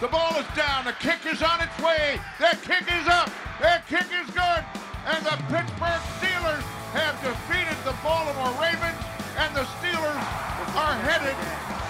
The ball is down. The kick is on its way. That kick is up. That kick is good. And the Pittsburgh Steelers have defeated the Baltimore Ravens, and the Steelers are headed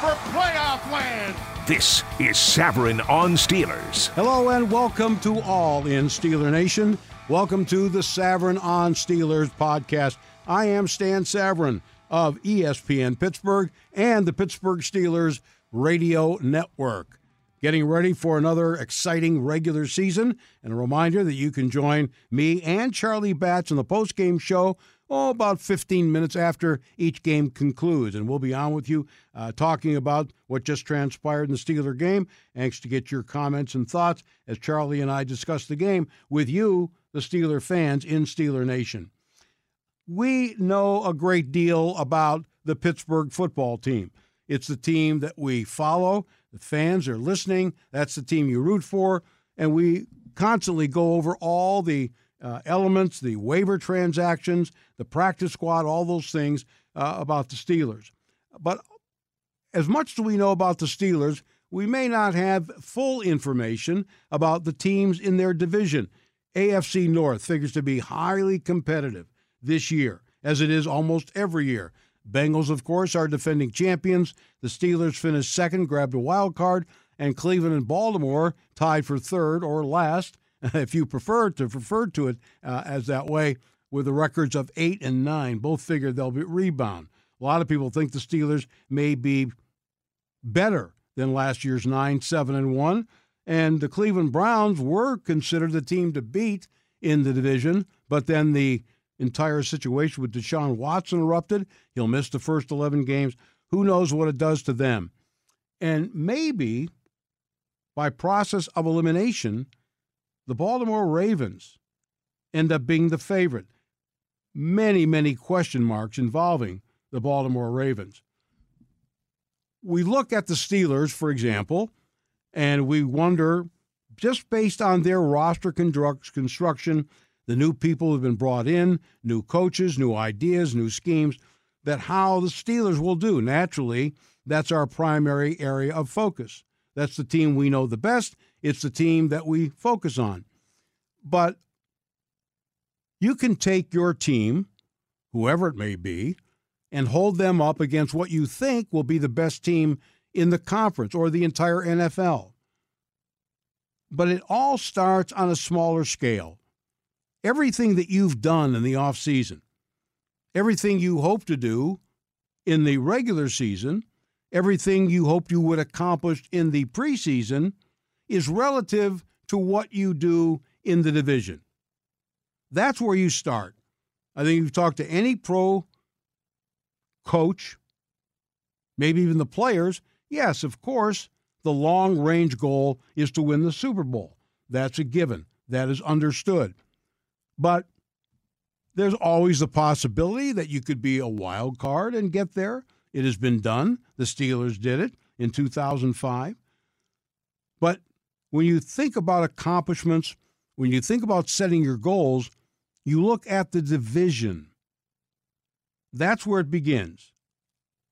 for playoff land. This is Savran on Steelers. Hello and welcome to all in Steeler Nation. Welcome to the Savran on Steelers podcast. I am Stan Savran of ESPN Pittsburgh and the Pittsburgh Steelers Radio Network getting ready for another exciting regular season. And a reminder that you can join me and Charlie Batch on the post-game show oh, about 15 minutes after each game concludes. And we'll be on with you uh, talking about what just transpired in the Steeler game. Anxious to get your comments and thoughts as Charlie and I discuss the game with you, the Steeler fans in Steeler Nation. We know a great deal about the Pittsburgh football team. It's the team that we follow. The fans are listening. That's the team you root for. And we constantly go over all the uh, elements, the waiver transactions, the practice squad, all those things uh, about the Steelers. But as much as we know about the Steelers, we may not have full information about the teams in their division. AFC North figures to be highly competitive this year, as it is almost every year. Bengals, of course, are defending champions. The Steelers finished second, grabbed a wild card, and Cleveland and Baltimore tied for third or last, if you prefer to refer to it uh, as that way, with the records of eight and nine. Both figure they'll be rebound. A lot of people think the Steelers may be better than last year's nine, seven, and one. And the Cleveland Browns were considered the team to beat in the division, but then the entire situation with Deshaun Watson erupted. He'll miss the first 11 games. Who knows what it does to them? And maybe by process of elimination, the Baltimore Ravens end up being the favorite. Many, many question marks involving the Baltimore Ravens. We look at the Steelers, for example, and we wonder, just based on their roster construction, the new people have been brought in, new coaches, new ideas, new schemes, that how the Steelers will do. Naturally, that's our primary area of focus. That's the team we know the best. It's the team that we focus on. But you can take your team, whoever it may be, and hold them up against what you think will be the best team in the conference or the entire NFL. But it all starts on a smaller scale everything that you've done in the offseason, everything you hope to do in the regular season, everything you hoped you would accomplish in the preseason is relative to what you do in the division. That's where you start. I think you've talked to any pro coach, maybe even the players. Yes, of course, the long range goal is to win the Super Bowl. That's a given. That is understood. But there's always the possibility that you could be a wild card and get there. It has been done. The Steelers did it in 2005. But when you think about accomplishments, when you think about setting your goals, you look at the division. That's where it begins.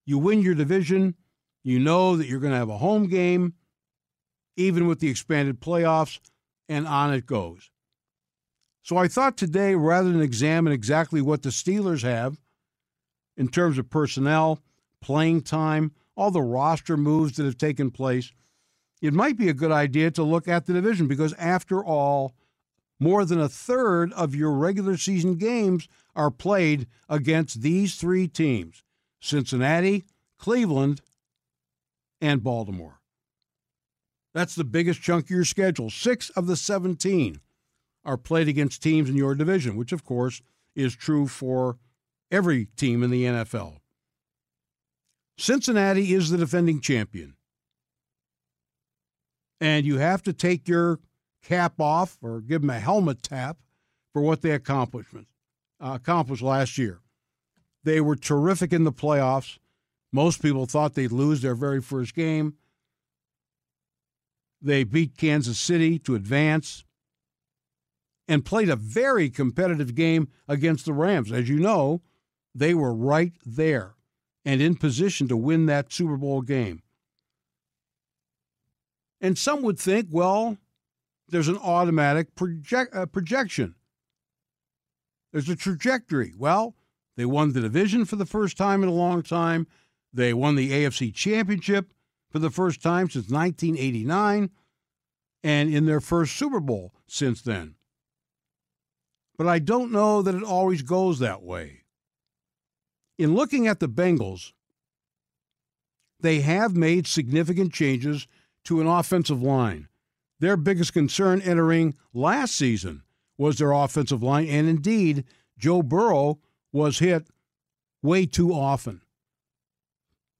You win your division, you know that you're going to have a home game, even with the expanded playoffs, and on it goes. So I thought today, rather than examine exactly what the Steelers have in terms of personnel, playing time, all the roster moves that have taken place, it might be a good idea to look at the division because, after all, more than a third of your regular season games are played against these three teams Cincinnati, Cleveland, and Baltimore. That's the biggest chunk of your schedule. Six of the 17 are played against teams in your division, which, of course, is true for every team in the NFL. Cincinnati is the defending champion. And you have to take your cap off or give them a helmet tap for what they accomplishment, uh, accomplished last year. They were terrific in the playoffs. Most people thought they'd lose their very first game. They beat Kansas City to advance and played a very competitive game against the Rams. As you know, they were right there and in position to win that Super Bowl game. And some would think, well, there's an automatic project, uh, projection. There's a trajectory. Well, they won the division for the first time in a long time. They won the AFC Championship for the first time since 1989 and in their first Super Bowl since then. But I don't know that it always goes that way. In looking at the Bengals, they have made significant changes to an offensive line. Their biggest concern entering last season was their offensive line, and indeed, Joe Burrow was hit way too often.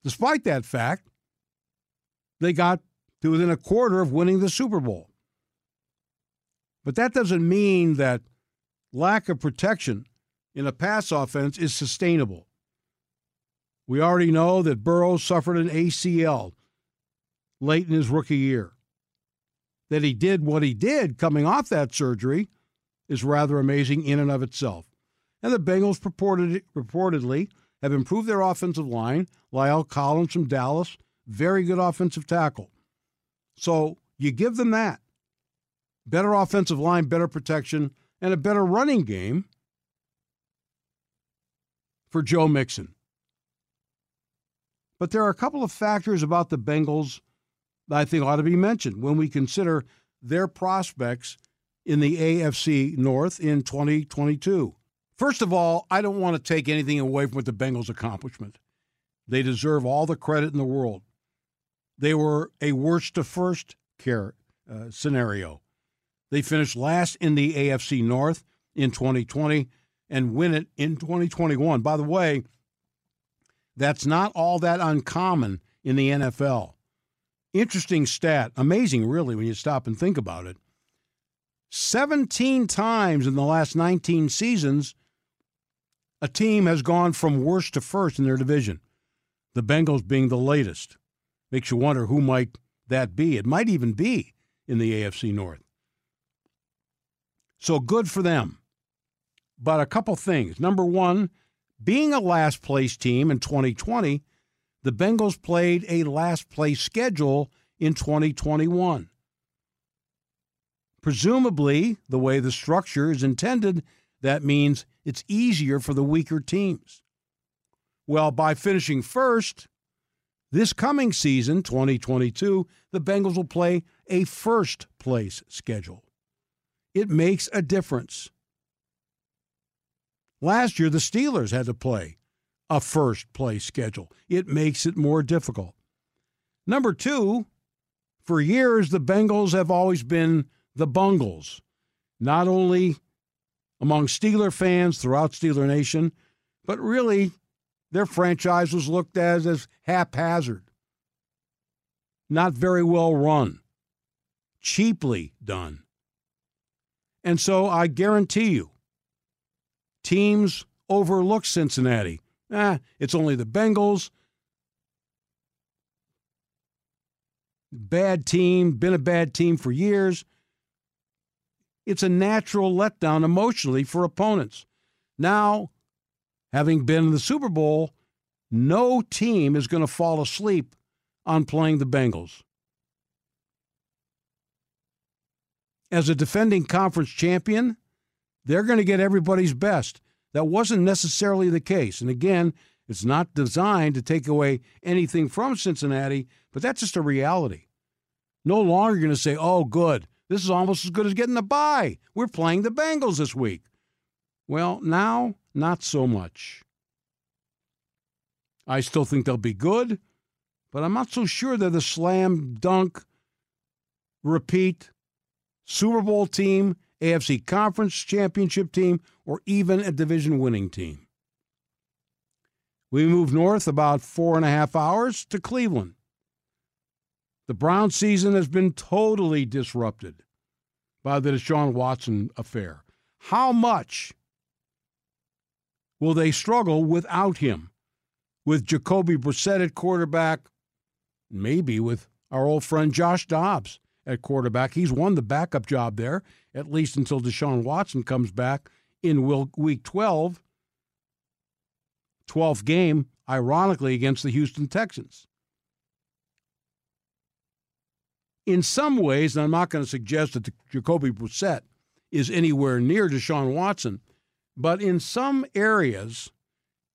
Despite that fact, they got to within a quarter of winning the Super Bowl. But that doesn't mean that lack of protection in a pass offense is sustainable. We already know that Burrow suffered an ACL late in his rookie year. That he did what he did coming off that surgery is rather amazing in and of itself. And the Bengals purported, reportedly have improved their offensive line. La'el Collins from Dallas, very good offensive tackle. So you give them that. Better offensive line, better protection, and a better running game for Joe Mixon. But there are a couple of factors about the Bengals that I think ought to be mentioned when we consider their prospects in the AFC North in 2022. First of all, I don't want to take anything away from what the Bengals' accomplishment. They deserve all the credit in the world. They were a worst to first care uh, scenario. They finished last in the AFC North in 2020 and win it in 2021. By the way, that's not all that uncommon in the NFL. Interesting stat, amazing really when you stop and think about it. 17 times in the last 19 seasons, a team has gone from worst to first in their division, the Bengals being the latest. Makes you wonder who might that be. It might even be in the AFC North. So good for them. But a couple things. Number one, being a last place team in 2020, the Bengals played a last place schedule in 2021. Presumably, the way the structure is intended, that means it's easier for the weaker teams. Well, by finishing first, this coming season, 2022, the Bengals will play a first place schedule. It makes a difference. Last year, the Steelers had to play a first place schedule. It makes it more difficult. Number two, for years, the Bengals have always been the Bungles, not only among Steeler fans throughout Steeler Nation, but really their franchise was looked at as haphazard, not very well run, cheaply done. And so I guarantee you, teams overlook Cincinnati. Ah, it's only the Bengals. Bad team, been a bad team for years it's a natural letdown emotionally for opponents. Now, having been in the Super Bowl, no team is going to fall asleep on playing the Bengals. As a defending conference champion, they're going to get everybody's best. That wasn't necessarily the case. And again, it's not designed to take away anything from Cincinnati, but that's just a reality. No longer going to say, oh, good. This is almost as good as getting the bye. We're playing the Bengals this week. Well, now, not so much. I still think they'll be good, but I'm not so sure they're the slam dunk, repeat Super Bowl team, AFC Conference Championship team, or even a division winning team. We move north about four and a half hours to Cleveland. The Brown season has been totally disrupted by the Deshaun Watson affair. How much will they struggle without him? With Jacoby Brissett at quarterback, maybe with our old friend Josh Dobbs at quarterback. He's won the backup job there, at least until Deshaun Watson comes back in week 12, 12th game, ironically, against the Houston Texans. In some ways, and I'm not going to suggest that Jacoby Brissett is anywhere near Deshaun Watson, but in some areas,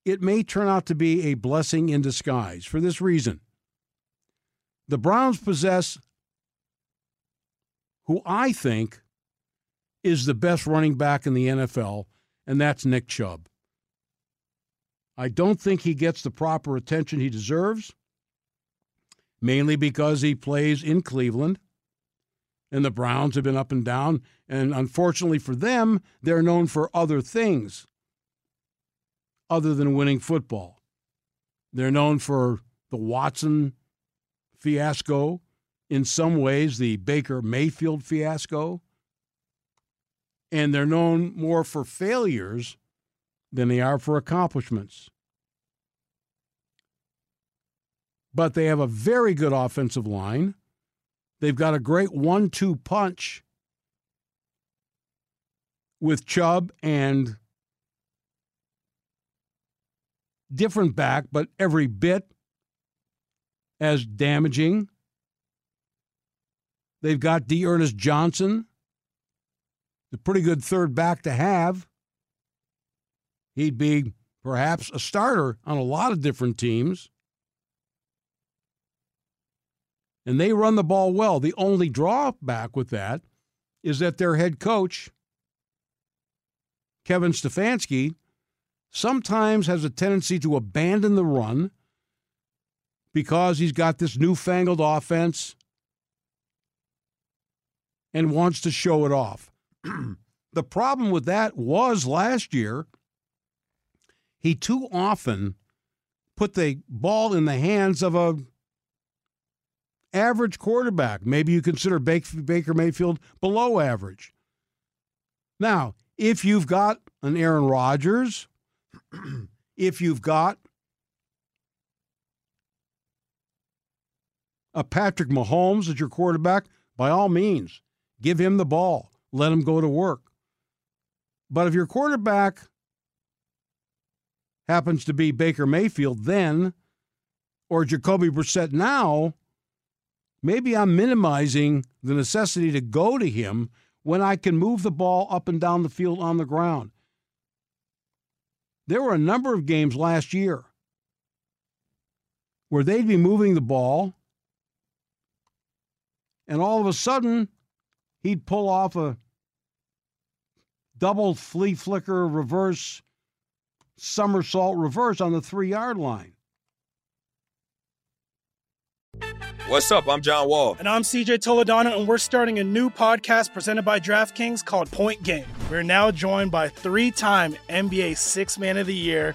it may turn out to be a blessing in disguise for this reason. The Browns possess who I think is the best running back in the NFL, and that's Nick Chubb. I don't think he gets the proper attention he deserves, mainly because he plays in Cleveland, and the Browns have been up and down. And unfortunately for them, they're known for other things other than winning football. They're known for the Watson fiasco, in some ways, the Baker Mayfield fiasco. And they're known more for failures than they are for accomplishments. But they have a very good offensive line. They've got a great one two punch with Chubb and different back, but every bit as damaging. They've got D'Ernest Johnson, a pretty good third back to have. He'd be perhaps a starter on a lot of different teams. And they run the ball well. The only drawback with that is that their head coach, Kevin Stefanski, sometimes has a tendency to abandon the run because he's got this newfangled offense and wants to show it off. the problem with that was last year, he too often put the ball in the hands of a average quarterback. Maybe you consider Baker Mayfield below average. Now, if you've got an Aaron Rodgers if you've got a Patrick Mahomes as your quarterback, by all means, give him the ball. Let him go to work. But if your quarterback happens to be Baker Mayfield then, or Jacoby Brissett now, maybe I'm minimizing the necessity to go to him when I can move the ball up and down the field on the ground. There were a number of games last year where they'd be moving the ball, and all of a sudden, he'd pull off a double flea flicker reverse somersault reverse on the three yard line. What's up? I'm John Wall. And I'm CJ Toledano, and we're starting a new podcast presented by DraftKings called Point Game. We're now joined by three time NBA Six Man of the Year,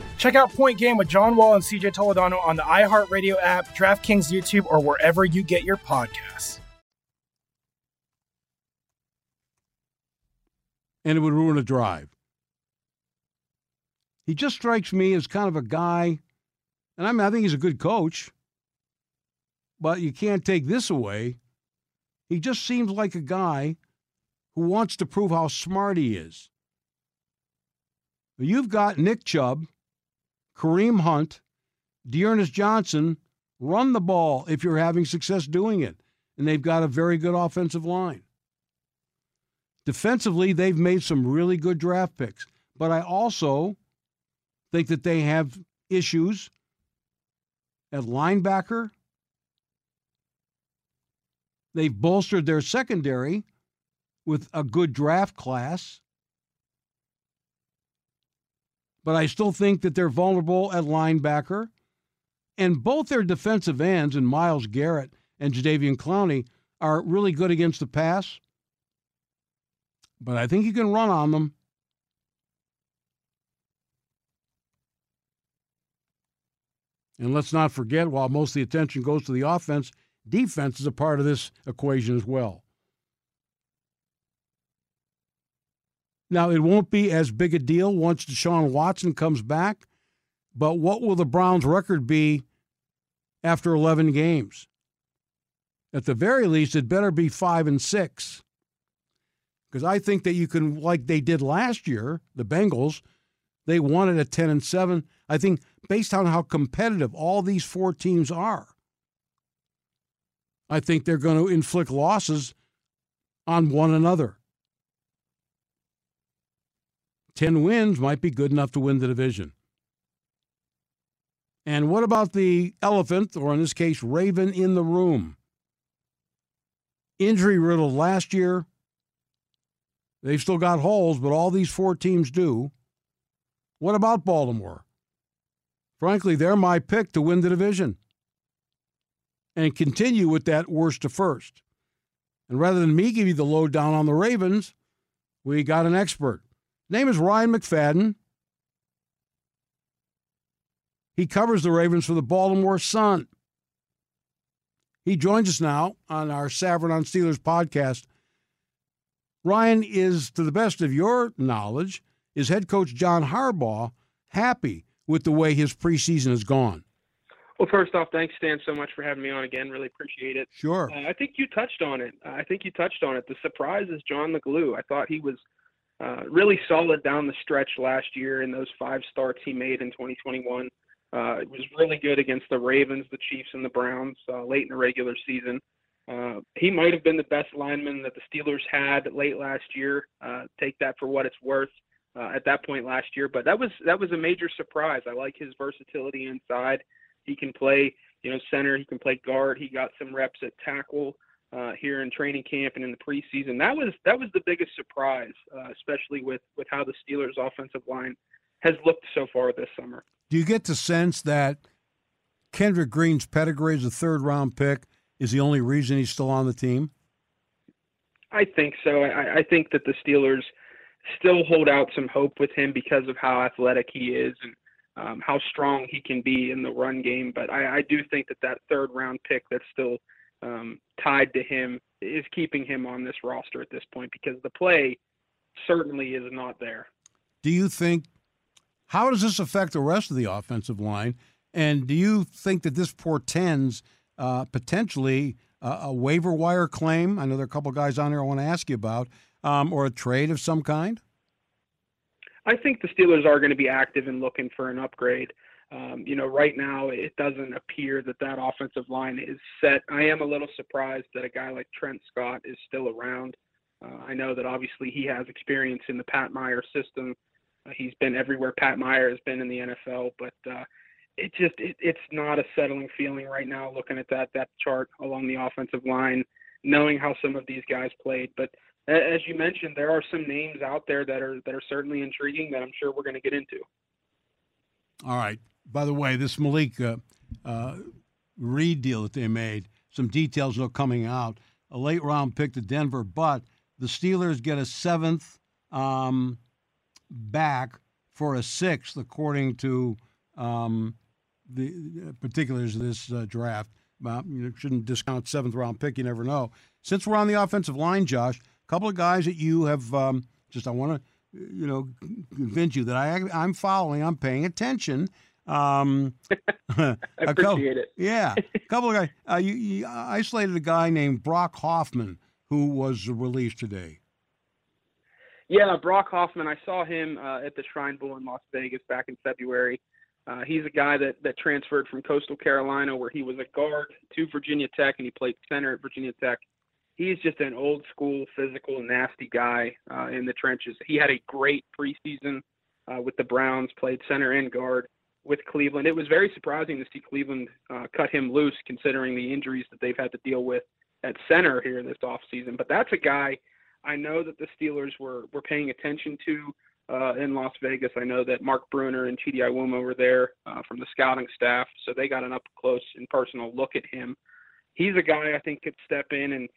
Check out Point Game with John Wall and CJ Toledano on the iHeartRadio app, DraftKings YouTube, or wherever you get your podcasts. And it would ruin a drive. He just strikes me as kind of a guy, and I, mean, I think he's a good coach, but you can't take this away. He just seems like a guy who wants to prove how smart he is. You've got Nick Chubb Kareem Hunt, D'Ernest Johnson. Run the ball if you're having success doing it. And they've got a very good offensive line. Defensively, they've made some really good draft picks. But I also think that they have issues at linebacker. They've bolstered their secondary with a good draft class. But I still think that they're vulnerable at linebacker. And both their defensive ends, and Myles Garrett and Jadeveon Clowney, are really good against the pass. But I think you can run on them. And let's not forget, while most of the attention goes to the offense, defense is a part of this equation as well. Now, it won't be as big a deal once Deshaun Watson comes back, but what will the Browns' record be after 11 games? At the very least, it better be 5 and 6. Because I think that you can, like they did last year, the Bengals, they wanted a 10 and 7. I think based on how competitive all these four teams are, I think they're going to inflict losses on one another. 10 wins might be good enough to win the division. And what about the elephant, or in this case, raven in the room? Injury riddled last year. They've still got holes, but all these four teams do. What about Baltimore? Frankly, they're my pick to win the division and continue with that worst to first. And rather than me give you the lowdown on the Ravens, we got an expert. Name is Ryan McFadden. He covers the Ravens for the Baltimore Sun. He joins us now on our Savran on Steelers podcast. Ryan is, to the best of your knowledge, is head coach John Harbaugh happy with the way his preseason has gone? Well, first off, thanks, Stan, so much for having me on again. Really appreciate it. Sure. Uh, I think you touched on it. I think you touched on it. The surprise is John Leglue. I thought he was uh, really solid down the stretch last year in those five starts he made in 2021. Uh, it was really good against the Ravens, the Chiefs, and the Browns uh, late in the regular season. Uh, he might have been the best lineman that the Steelers had late last year. Uh, take that for what it's worth uh, at that point last year. But that was that was a major surprise. I like his versatility inside. He can play, you know, center. He can play guard. He got some reps at tackle uh, here in training camp and in the preseason. That was that was the biggest surprise, uh, especially with with how the Steelers' offensive line has looked so far this summer. Do you get the sense that Kendrick Green's pedigree as a third round pick is the only reason he's still on the team? I think so. I, I think that the Steelers still hold out some hope with him because of how athletic he is and um, how strong he can be in the run game. But I, I do think that that third round pick that's still um, tied to him is keeping him on this roster at this point because the play certainly is not there. Do you think? How does this affect the rest of the offensive line? And do you think that this portends uh, potentially uh, a waiver wire claim? I know there are a couple guys on here I want to ask you about um, or a trade of some kind? I think the Steelers are going to be active in looking for an upgrade. Um, you know, right now it doesn't appear that that offensive line is set. I am a little surprised that a guy like Trent Scott is still around. Uh, I know that obviously he has experience in the Pat Meyer system. Uh, he's been everywhere Pat Meyer has been in the NFL, but uh, it just it, it's not a settling feeling right now. Looking at that that chart along the offensive line, knowing how some of these guys played, but as you mentioned, there are some names out there that are that are certainly intriguing that I'm sure we're going to get into. All right. By the way, this Malik uh, uh, Reed deal that they made, some details are coming out. A late round pick to Denver, but the Steelers get a seventh um, back for a sixth, according to um, the particulars of this uh, draft. Uh, you shouldn't discount seventh round pick. You never know. Since we're on the offensive line, Josh, a couple of guys that you have um, Just I want to, you know, convince you that I I'm following, I'm paying attention. Um, I appreciate couple, it. Yeah, a couple of guys. Uh, you, you isolated a guy named Brock Hoffman who was released today. Yeah, Brock Hoffman. I saw him uh, at the Shrine Bowl in Las Vegas back in February. Uh, he's a guy that that transferred from Coastal Carolina, where he was a guard, to Virginia Tech, and he played center at Virginia Tech. He's just an old school, physical, nasty guy uh, in the trenches. He had a great preseason uh, with the Browns, played center and guard with Cleveland. It was very surprising to see Cleveland uh, cut him loose, considering the injuries that they've had to deal with at center here in this offseason. But that's a guy I know that the Steelers were were paying attention to uh, in Las Vegas. I know that Mark Bruener and Chidi Iwuoma were there uh, from the scouting staff, so they got an up close and personal look at him. He's a guy I think could step in, and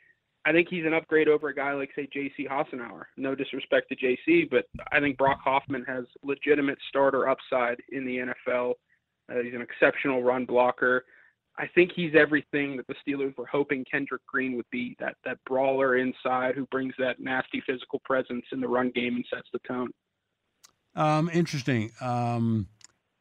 I think he's an upgrade over a guy like say J.C. Hassenauer. No disrespect to J.C., but I think Brock Hoffman has legitimate starter upside in the NFL. Uh, he's an exceptional run blocker. I think he's everything that the Steelers were hoping Kendrick Green would be that that brawler inside who brings that nasty physical presence in the run game and sets the tone. Um, interesting. Um,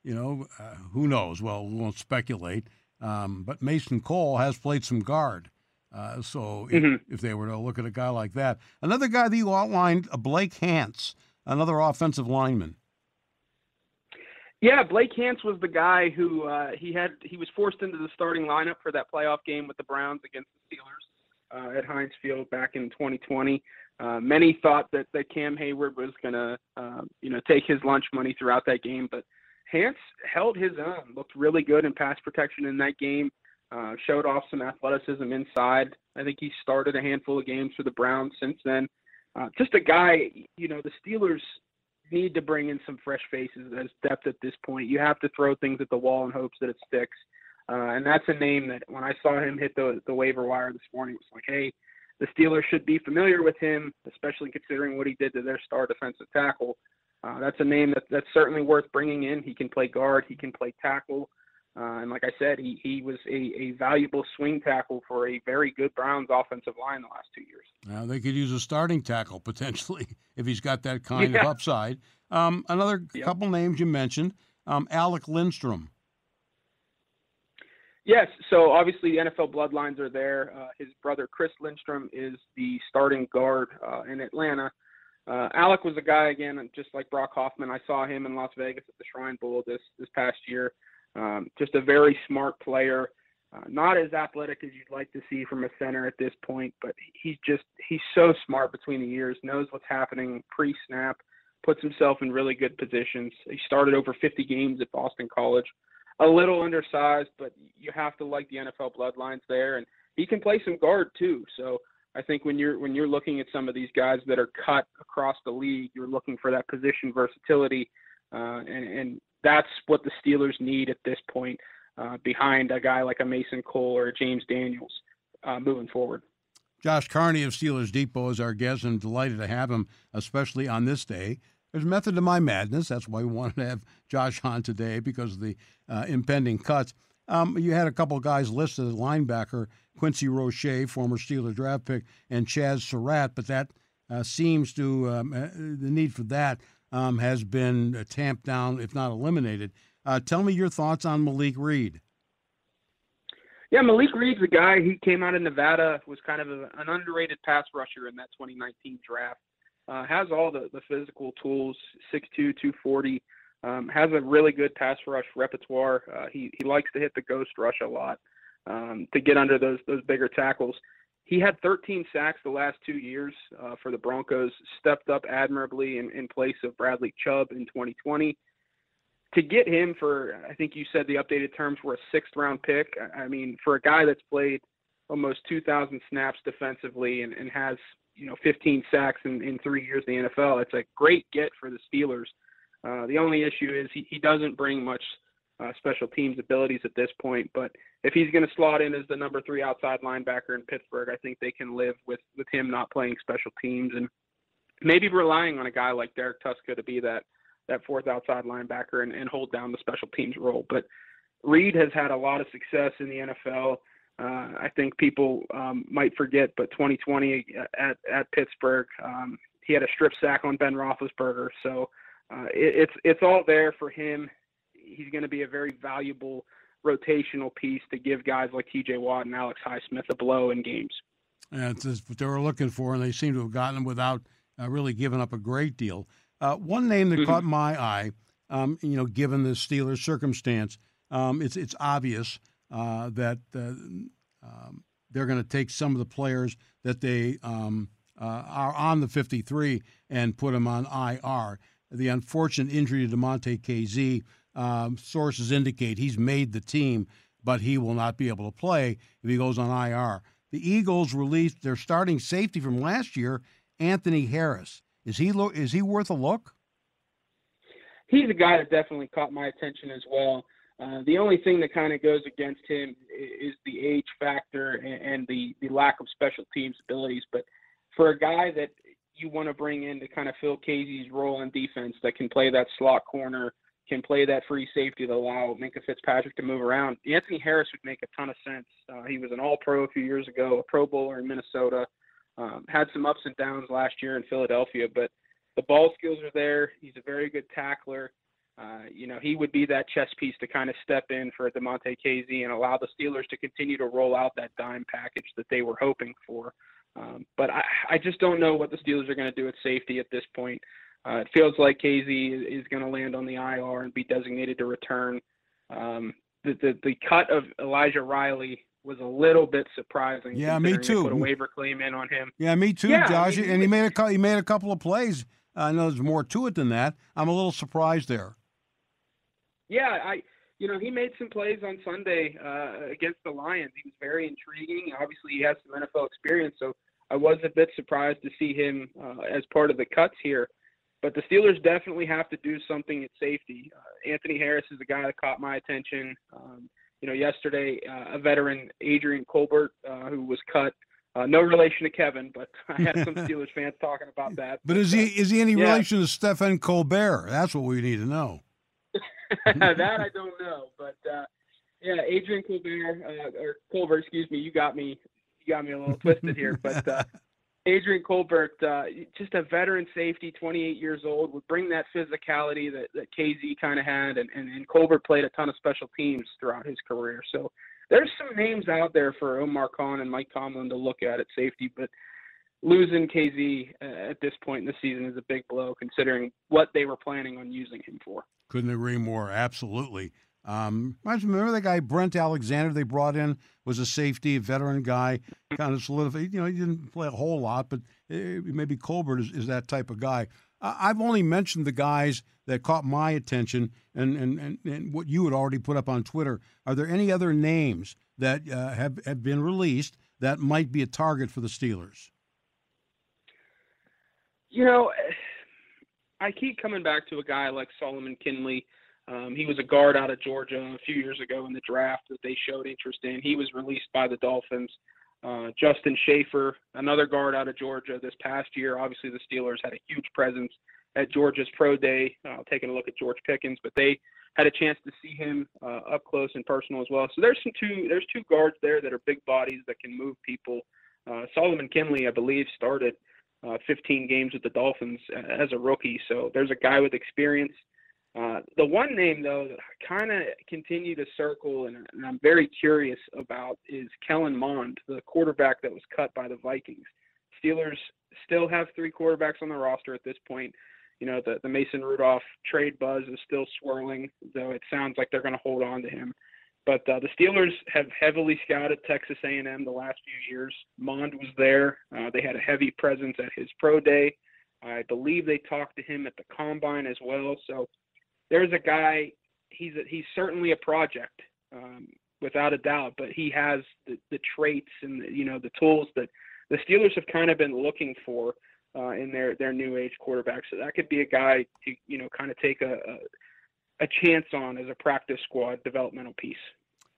you know, uh, who knows? Well, we won't speculate. Um, but Mason Cole has played some guard. Uh, so if, mm-hmm. if, they were to look at a guy like that, another guy that you outlined, uh, Blake Hance, another offensive lineman. Yeah, Blake Hance was the guy who uh, he had. He was forced into the starting lineup for that playoff game with the Browns against the Steelers uh, at Heinz Field back in 2020. Uh, many thought that that Cam Heyward was going to, uh, you know, take his lunch money throughout that game, but Hance held his own. Looked really good in pass protection in that game. Uh, showed off some athleticism inside. I think he started a handful of games for the Browns since then. Uh, just a guy, you know, the Steelers need to bring in some fresh faces as depth at this point. You have to throw things at the wall in hopes that it sticks. Uh, and that's a name that when I saw him hit the the waiver wire this morning, it was like, hey, the Steelers should be familiar with him, especially considering what he did to their star defensive tackle. Uh, that's a name that that's certainly worth bringing in. He can play guard, he can play tackle, uh, and like I said, he he was a, a valuable swing tackle for a very good Browns offensive line the last two years. Now they could use a starting tackle potentially if he's got that kind yeah. of upside. Um, another yep. couple names you mentioned, um, Alec Lindstrom. Yes, so obviously the NFL bloodlines are there. Uh, his brother Chris Lindstrom is the starting guard uh, in Atlanta. Uh, Alec was a guy again, just like Brock Hoffman. I saw him in Las Vegas at the Shrine Bowl this this past year. Um, just a very smart player. Uh, not as athletic as you'd like to see from a center at this point, but he's just he's so smart between the years, knows what's happening pre-snap, puts himself in really good positions. He started over 50 games at Boston College. A little undersized, but you have to like the NFL bloodlines there, and he can play some guard too. So I think when you're when you're looking at some of these guys that are cut across the league, you're looking for that position versatility, uh, and, and that's what the Steelers need at this point uh, behind a guy like a Mason Cole or James Daniels uh, moving forward. Josh Carney of Steelers Depot is our guest, and delighted to have him, especially on this day. There's method to my madness. That's why we wanted to have Josh on today because of the uh, impending cuts. Um, you had a couple guys listed as linebacker Quincy Roche, former Steeler draft pick, and Chazz Surratt, but that uh, seems to, um, uh, the need for that um, has been tamped down, if not eliminated. Uh, tell me your thoughts on Malik Reed. Yeah, Malik Reed's a guy. He came out of Nevada, was kind of a, an underrated pass rusher in that 2019 draft. Uh, has all the, the physical tools, 6'2", 240. Um, has a really good pass rush repertoire. Uh, he he likes to hit the ghost rush a lot um, to get under those those bigger tackles. He had 13 sacks the last two years uh, for the Broncos, stepped up admirably in, in place of Bradley Chubb in 2020. To get him for, I think you said the updated terms were a sixth round pick. I mean, for a guy that's played almost 2,000 snaps defensively and, and has, you know, 15 sacks in, in three years in the NFL, it's a great get for the Steelers. Uh, the only issue is he, he doesn't bring much uh, special teams abilities at this point. But if he's going to slot in as the number three outside linebacker in Pittsburgh, I think they can live with with him not playing special teams and maybe relying on a guy like Derek Tuszka to be that that fourth outside linebacker and, and hold down the special teams role. But Reed has had a lot of success in the NFL. Uh, I think people um, might forget, but 2020 at, at Pittsburgh, um, he had a strip sack on Ben Roethlisberger. So uh, it, it's it's all there for him. He's going to be a very valuable rotational piece to give guys like T.J. Watt and Alex Highsmith a blow in games. It's what they were looking for, and they seem to have gotten him without uh, really giving up a great deal. Uh, one name that mm-hmm. caught my eye, um, you know, given the Steelers' circumstance, um, it's it's obvious uh, that uh, um, they're going to take some of the players that they um, uh, are on the 53 and put them on IR. The unfortunate injury to Damontae Kazee, um, sources indicate he's made the team, but he will not be able to play if he goes on IR. The Eagles released their starting safety from last year, Anthony Harris. Is he lo- is he worth a look? He's a guy that definitely caught my attention as well. Uh, the only thing that kind of goes against him is the age factor and, the, the lack of special teams abilities. But for a guy that you want to bring in to kind of fill Kazee's role in defense, that can play that slot corner, can play that free safety to allow Minkah Fitzpatrick to move around, Anthony Harris would make a ton of sense. Uh, he was an All-Pro a few years ago, a Pro Bowler in Minnesota. Um, had some ups and downs last year in Philadelphia, but the ball skills are there. He's a very good tackler. Uh, you know, he would be that chess piece to kind of step in for Damontae Kazee and allow the Steelers to continue to roll out that dime package that they were hoping for. Um, but I, I just don't know what the Steelers are going to do at safety at this point. Uh, it feels like is, is going to land on the IR and be designated to return. Um, the, the the cut of Elijah Riley was a little bit surprising. Yeah, me too. Put a waiver claim in on him. Yeah, me too, yeah, Josh. I mean, and he made a he made a couple of plays. I know there's more to it than that. I'm a little surprised there. Yeah, I you know he made some plays on Sunday uh, against the Lions. He was very intriguing. Obviously, he has some NFL experience, so I was a bit surprised to see him uh, as part of the cuts here. But the Steelers definitely have to do something at safety. Uh, Anthony Harris is the guy that caught my attention. Um, you know, yesterday, uh, a veteran, Adrian Colbert, uh, who was cut. Uh, no relation to Kevin, but I had some Steelers fans talking about that. But, but is he is he any yeah. relation to Stephen Colbert? That's what we need to know. that I don't know, but uh, yeah, Adrian Colbert uh, or Colbert, excuse me, you got me, you got me a little twisted here, but uh, Adrian Colbert, uh, just a veteran safety, 28 years old, would bring that physicality that, that Kazee kind of had, and, and, and Colbert played a ton of special teams throughout his career. So there's some names out there for Omar Khan and Mike Tomlin to look at at safety, but losing Kazee uh, at this point in the season is a big blow, considering what they were planning on using him for. Couldn't agree more. Absolutely. Um, remember that guy Brent Alexander they brought in was a safety, a veteran guy, kind of solidified. You know, he didn't play a whole lot, but eh, maybe Colbert is, is that type of guy. I've only mentioned the guys that caught my attention and, and, and, and, what you had already put up on Twitter. Are there any other names that uh, have, have been released that might be a target for the Steelers? You know, I keep coming back to a guy like Solomon Kindley. Um, he was a guard out of Georgia a few years ago in the draft that they showed interest in. He was released by the Dolphins. Uh, Justin Shaffer, another guard out of Georgia this past year. Obviously, the Steelers had a huge presence at Georgia's pro day, uh, taking a look at George Pickens, but they had a chance to see him uh, up close and personal as well. So there's some two there's two guards there that are big bodies that can move people. Uh, Solomon Kindley, I believe, started uh, 15 games with the Dolphins as a rookie. So there's a guy with experience. Uh, the one name though that I kind of continue to circle and, and, I'm very curious about is Kellen Mond, the quarterback that was cut by the Vikings. Steelers still have three quarterbacks on the roster at this point. You know, the, the Mason Rudolph trade buzz is still swirling, though it sounds like they're going to hold on to him. But uh, the Steelers have heavily scouted Texas A&M the last few years. Mond was there. Uh, they had a heavy presence at his pro day. I believe they talked to him at the combine as well. So there's a guy. He's a, he's certainly a project, um, without a doubt. But he has the, the traits and the, you know the tools that the Steelers have kind of been looking for uh, in their their new age quarterback. So that could be a guy to you know kind of take a, a a chance on as a practice squad developmental piece.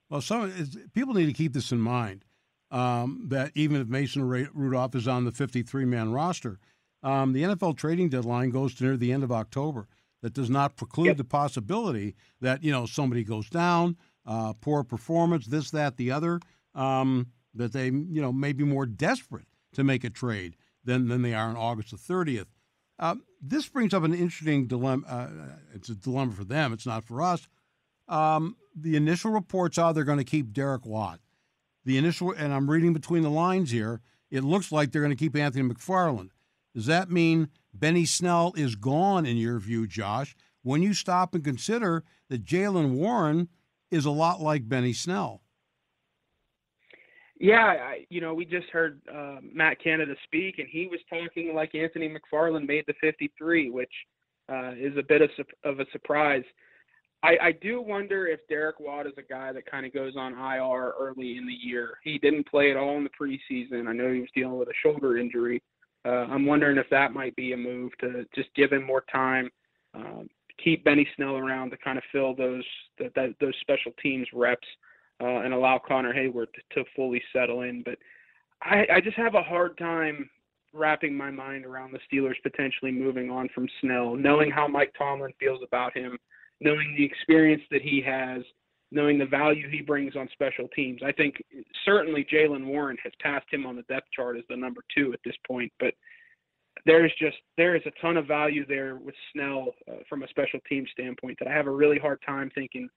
Well, some people need to keep this in mind um, that even if Mason Rudolph is on the 53 man roster, um, the NFL trading deadline goes to near the end of October. That does not preclude yep. the possibility that you know somebody goes down, uh, poor performance, this, that, the other. Um, that they you know may be more desperate to make a trade than than they are on August the 30th. Um, this brings up an interesting dilemma. Uh, it's a dilemma for them. It's not for us. Um, the initial reports are they're going to keep Derek Watt. The initial, and I'm reading between the lines here. It looks like they're going to keep Anthony McFarland. Does that mean Benny Snell is gone in your view, Josh? When you stop and consider that Jaylen Warren is a lot like Benny Snell. Yeah, I, you know, we just heard uh, Matt Canada speak, and he was talking like Anthony McFarland made the 53, which uh, is a bit of, of a surprise. I, I do wonder if Derek Watt is a guy that kind of goes on IR early in the year. He didn't play at all in the preseason. I know he was dealing with a shoulder injury. Uh, I'm wondering if that might be a move to just give him more time, um, keep Benny Snell around to kind of fill those those special teams reps, uh, and allow Connor Heyward to, to fully settle in. But I, I just have a hard time wrapping my mind around the Steelers potentially moving on from Snell, knowing how Mike Tomlin feels about him knowing the experience that he has, knowing the value he brings on special teams. I think certainly Jaylen Warren has passed him on the depth chart as the number two at this point, but there's just there is a ton of value there with Snell uh, from a special team standpoint that I have a really hard time thinking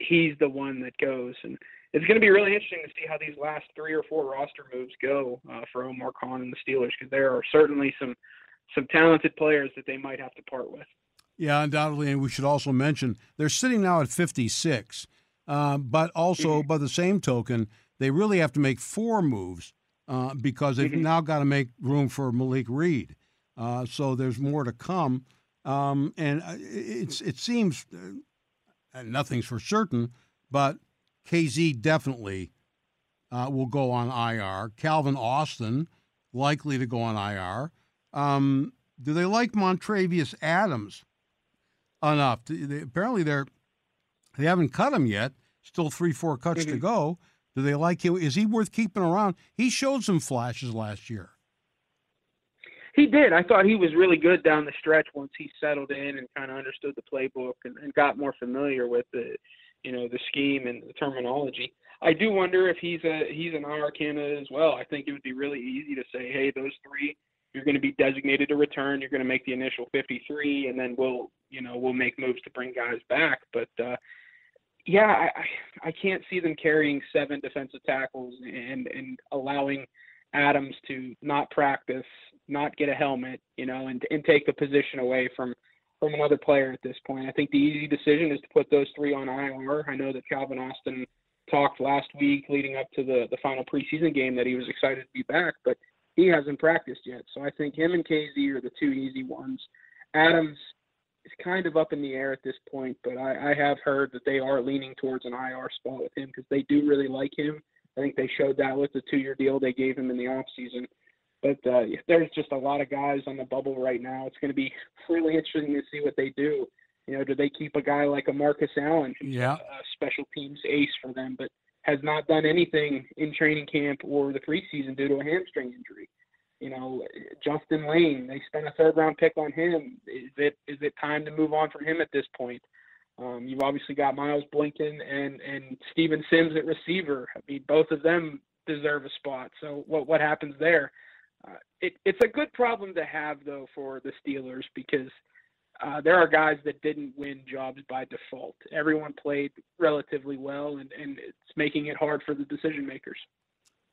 he's the one that goes and it's going to be really interesting to see how these last three or four roster moves go uh, for Omar Khan and the Steelers because there are certainly some some talented players that they might have to part with. Yeah, undoubtedly, and we should also mention they're sitting now at 56. Uh, but also, mm-hmm. by the same token, they really have to make four moves uh, because they've mm-hmm. now got to make room for Malik Reed. Uh, so there's more to come, um, and uh, it's it seems uh, nothing's for certain, but Kazee definitely uh, will go on IR. Calvin Austin likely to go on IR. Um, do they like Montravius Adams? enough. They, apparently, they're they haven't cut him yet. Still three, four cuts mm-hmm. to go. Do they like him? Is he worth keeping around? He showed some flashes last year. He did. I thought he was really good down the stretch once he settled in and kind of understood the playbook and, and got more familiar with the, you know, the scheme and the terminology. I do wonder if he's a he's an IR candidate as well. I think it would be really easy to say, hey, those three you're going to be designated to return. You're going to make the initial 53, and then we'll, you know, we'll make moves to bring guys back. But uh, yeah, I, I can't see them carrying seven defensive tackles and and allowing Adams to not practice, not get a helmet, you know, and and take the position away from from another player at this point. I think the easy decision is to put those three on IR. I know that Calvin Austin talked last week leading up to the the final preseason game that he was excited to be back, but he hasn't practiced yet. So I think him and Kazee are the two easy ones. Adams kind of up in the air at this point, but I, I have heard that they are leaning towards an IR spot with him because they do really like him. I think they showed that with the two-year deal they gave him in the offseason. But uh, there's just a lot of guys on the bubble right now. It's going to be really interesting to see what they do. You know, do they keep a guy like a Marcus Allen, who's yeah. a special teams ace for them, but has not done anything in training camp or the preseason due to a hamstring injury. You know, Justin Layne, they spent a third round pick on him. Is it is it time to move on from him at this point? Um, you've obviously got Miles Boykin and and Steven Sims at receiver. I mean, both of them deserve a spot. So what what happens there? Uh, it, it's a good problem to have though for the Steelers because uh, there are guys that didn't win jobs by default. Everyone played relatively well, and, and it's making it hard for the decision makers.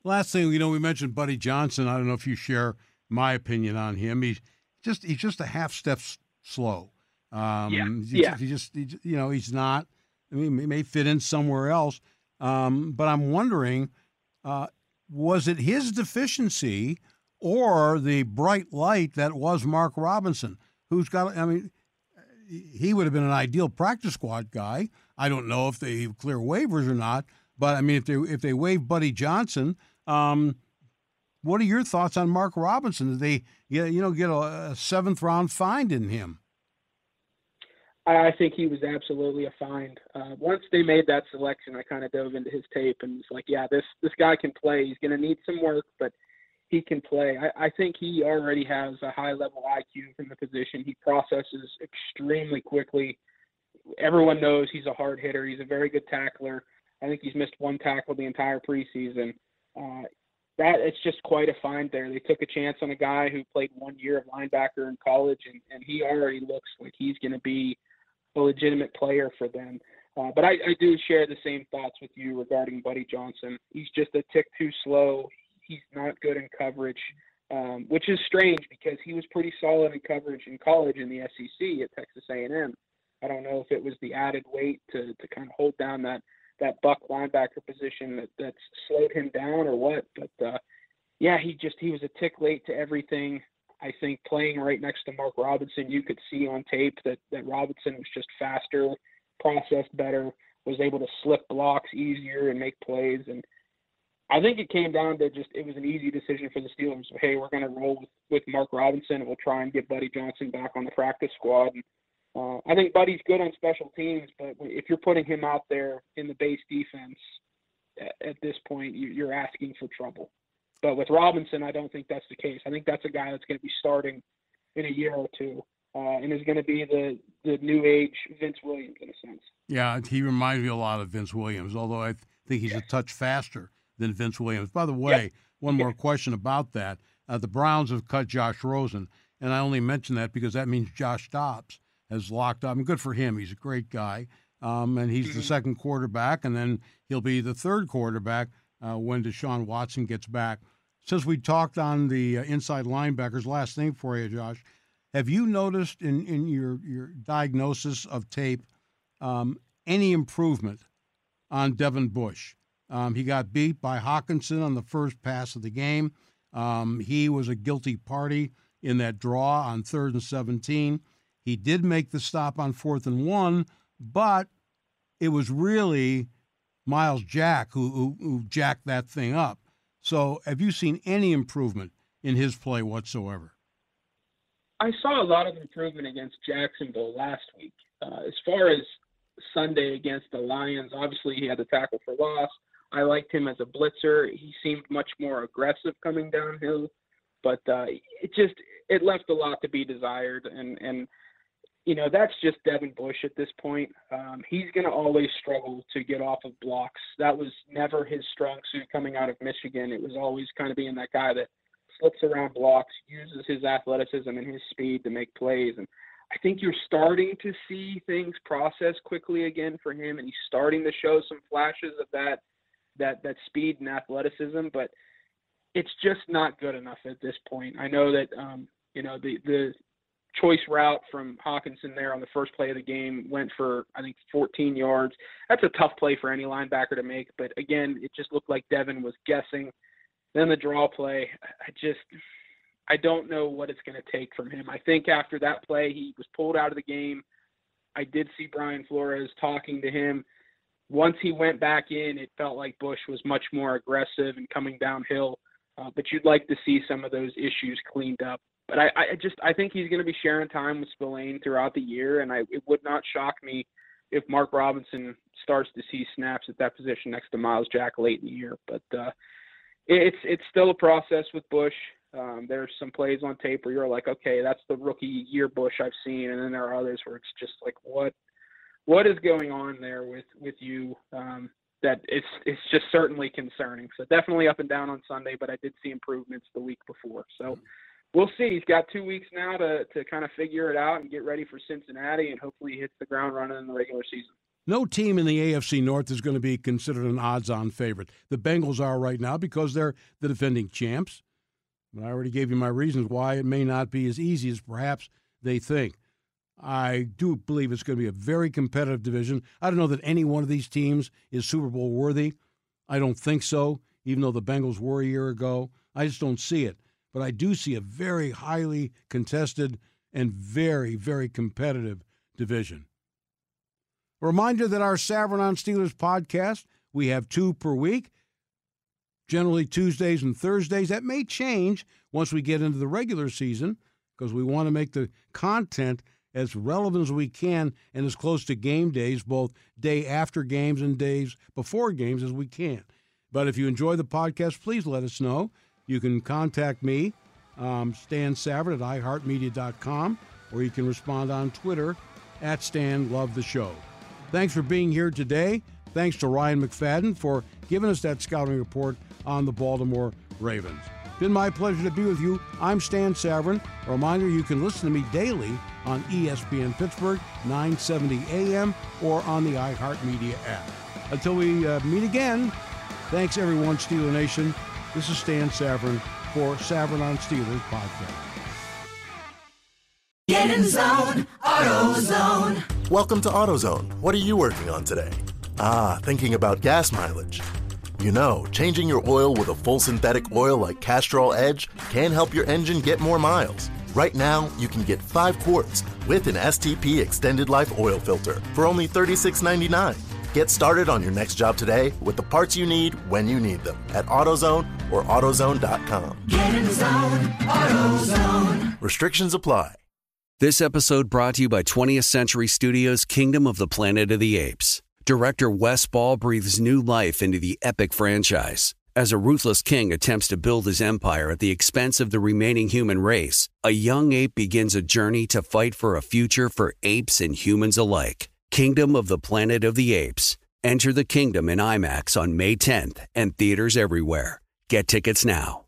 Last thing, you know, we mentioned Buddy Johnson. I don't know if you share my opinion on him. He's just he's just a half step slow. Um, yeah. He, yeah. He just, he, you know, he's not. I mean, he may fit in somewhere else. Um, but I'm wondering, uh, was it his deficiency or the bright light that was Mark Robinson, who's got? I mean, he would have been an ideal practice squad guy. I don't know if they clear waivers or not, but I mean, if they if they waive Buddy Johnson, um, what are your thoughts on Mark Robinson? Did they you know get a, a seventh round find in him? I think he was absolutely a find. Uh, once they made that selection, I kind of dove into his tape and was like, yeah, this this guy can play. He's going to need some work, but he can play. I, I think he already has a high level IQ from the position. He processes extremely quickly. Everyone knows he's a hard hitter. He's a very good tackler. I think he's missed one tackle the entire preseason. Uh, that it's just quite a find there. They took a chance on a guy who played one year of linebacker in college, and, and he already looks like he's going to be a legitimate player for them. Uh, but I, I do share the same thoughts with you regarding Buddy Johnson. He's just a tick too slow. He's not good in coverage, um, which is strange because he was pretty solid in coverage in college in the SEC at Texas A&M. I don't know if it was the added weight to to kind of hold down that that buck linebacker position that that's slowed him down or what. But uh, yeah, he just he was a tick late to everything. I think playing right next to Mark Robinson, you could see on tape that that Robinson was just faster, processed better, was able to slip blocks easier and make plays. And I think it came down to just it was an easy decision for the Steelers. Hey, we're going to roll with, with Mark Robinson and we'll try and get Buddy Johnson back on the practice squad. And uh, I think Buddy's good on special teams, but if you're putting him out there in the base defense at, at this point, you, you're asking for trouble. But with Robinson, I don't think that's the case. I think that's a guy that's going to be starting in a year or two, uh, and is going to be the the new age Vince Williams in a sense. Yeah, he reminds me a lot of Vince Williams, although I think he's a touch faster than Vince Williams. By the way, one more question about that: uh, the Browns have cut Josh Rosen, and I only mention that because that means Josh Dobbs has locked up. And good for him; he's a great guy, um, and he's mm-hmm. the second quarterback, and then he'll be the third quarterback uh, when Deshaun Watson gets back. Since we talked on the uh, inside linebackers, last thing for you, Josh, have you noticed in, in your, your diagnosis of tape um, any improvement on Devin Bush? Um, he got beat by Hockenson on the first pass of the game. Um, he was a guilty party in that draw on third and 17. He did make the stop on fourth and one, but it was really Myles Jack who, who, who jacked that thing up. So, have you seen any improvement in his play whatsoever? I saw a lot of improvement against Jacksonville last week. Uh, as far as Sunday against the Lions, obviously he had the tackle for loss. I liked him as a blitzer. He seemed much more aggressive coming downhill, but uh, it just it left a lot to be desired. And and you know, that's just Devin Bush at this point. Um, he's going to always struggle to get off of blocks. That was never his strong suit coming out of Michigan. It was always kind of being that guy that slips around blocks, uses his athleticism and his speed to make plays. And I think you're starting to see things process quickly again for him, and he's starting to show some flashes of that that that speed and athleticism. But it's just not good enough at this point. I know that um, you know the the choice route from Hockenson there on the first play of the game went for I think 14 yards. That's a tough play for any linebacker to make, but again, it just looked like Devin was guessing. Then the draw play, I just I don't know what it's going to take from him. I think after that play, he was pulled out of the game. I did see Brian Flores talking to him. Once he went back in, it felt like Bush was much more aggressive and coming downhill. Uh, but you'd like to see some of those issues cleaned up but I, I just I think he's going to be sharing time with Spillane throughout the year, and I it would not shock me if Mark Robinson starts to see snaps at that position next to Myles Jack late in the year. But uh, it's it's still a process with Bush. Um, there's some plays on tape where you're like, okay, that's the rookie year Bush I've seen, and then there are others where it's just like, what what is going on there with with you? Um, that it's it's just certainly concerning. So definitely up and down on Sunday, but I did see improvements the week before. So we'll see. He's got two weeks now to to kind of figure it out and get ready for Cincinnati, and hopefully he hits the ground running in the regular season. No team in the AFC North is going to be considered an odds-on favorite. The Bengals are right now because they're the defending champs. But I already gave you my reasons why it may not be as easy as perhaps they think. I do believe it's going to be a very competitive division. I don't know that any one of these teams is Super Bowl worthy. I don't think so, even though the Bengals were a year ago. I just don't see it but I do see a very highly contested and very, very competitive division. A reminder that our Savran on Steelers podcast, we have two per week, generally Tuesdays and Thursdays. That may change once we get into the regular season because we want to make the content as relevant as we can and as close to game days, both day after games and days before games, as we can. But if you enjoy the podcast, please let us know. You can contact me, um, Stan Savran at iHeartMedia.com, or you can respond on Twitter at Stan Love the Show. Thanks for being here today. Thanks to Ryan McFadden for giving us that scouting report on the Baltimore Ravens. Been my pleasure to be with you. I'm Stan Savran. A reminder you can listen to me daily on ESPN Pittsburgh, 970 AM, or on the iHeartMedia app. Until we uh, meet again, thanks everyone, Steeler Nation. This is Stan Savran for Savran on Steelers podcast. Get in zone, AutoZone. Welcome to AutoZone. What are you working on today? Ah, thinking about gas mileage. You know, changing your oil with a full synthetic oil like Castrol Edge can help your engine get more miles. Right now, you can get 5 quarts with an STP extended life oil filter for only $36.99. Get started on your next job today with the parts you need when you need them at AutoZone or AutoZone.com. Get in the zone, AutoZone. Restrictions apply. This episode brought to you by 20th Century Studios' Kingdom of the Planet of the Apes. Director Wes Ball breathes new life into the epic franchise. As a ruthless king attempts to build his empire at the expense of the remaining human race, a young ape begins a journey to fight for a future for apes and humans alike. Kingdom of the Planet of the Apes. Enter the kingdom in IMAX on May 10th and theaters everywhere. Get tickets now.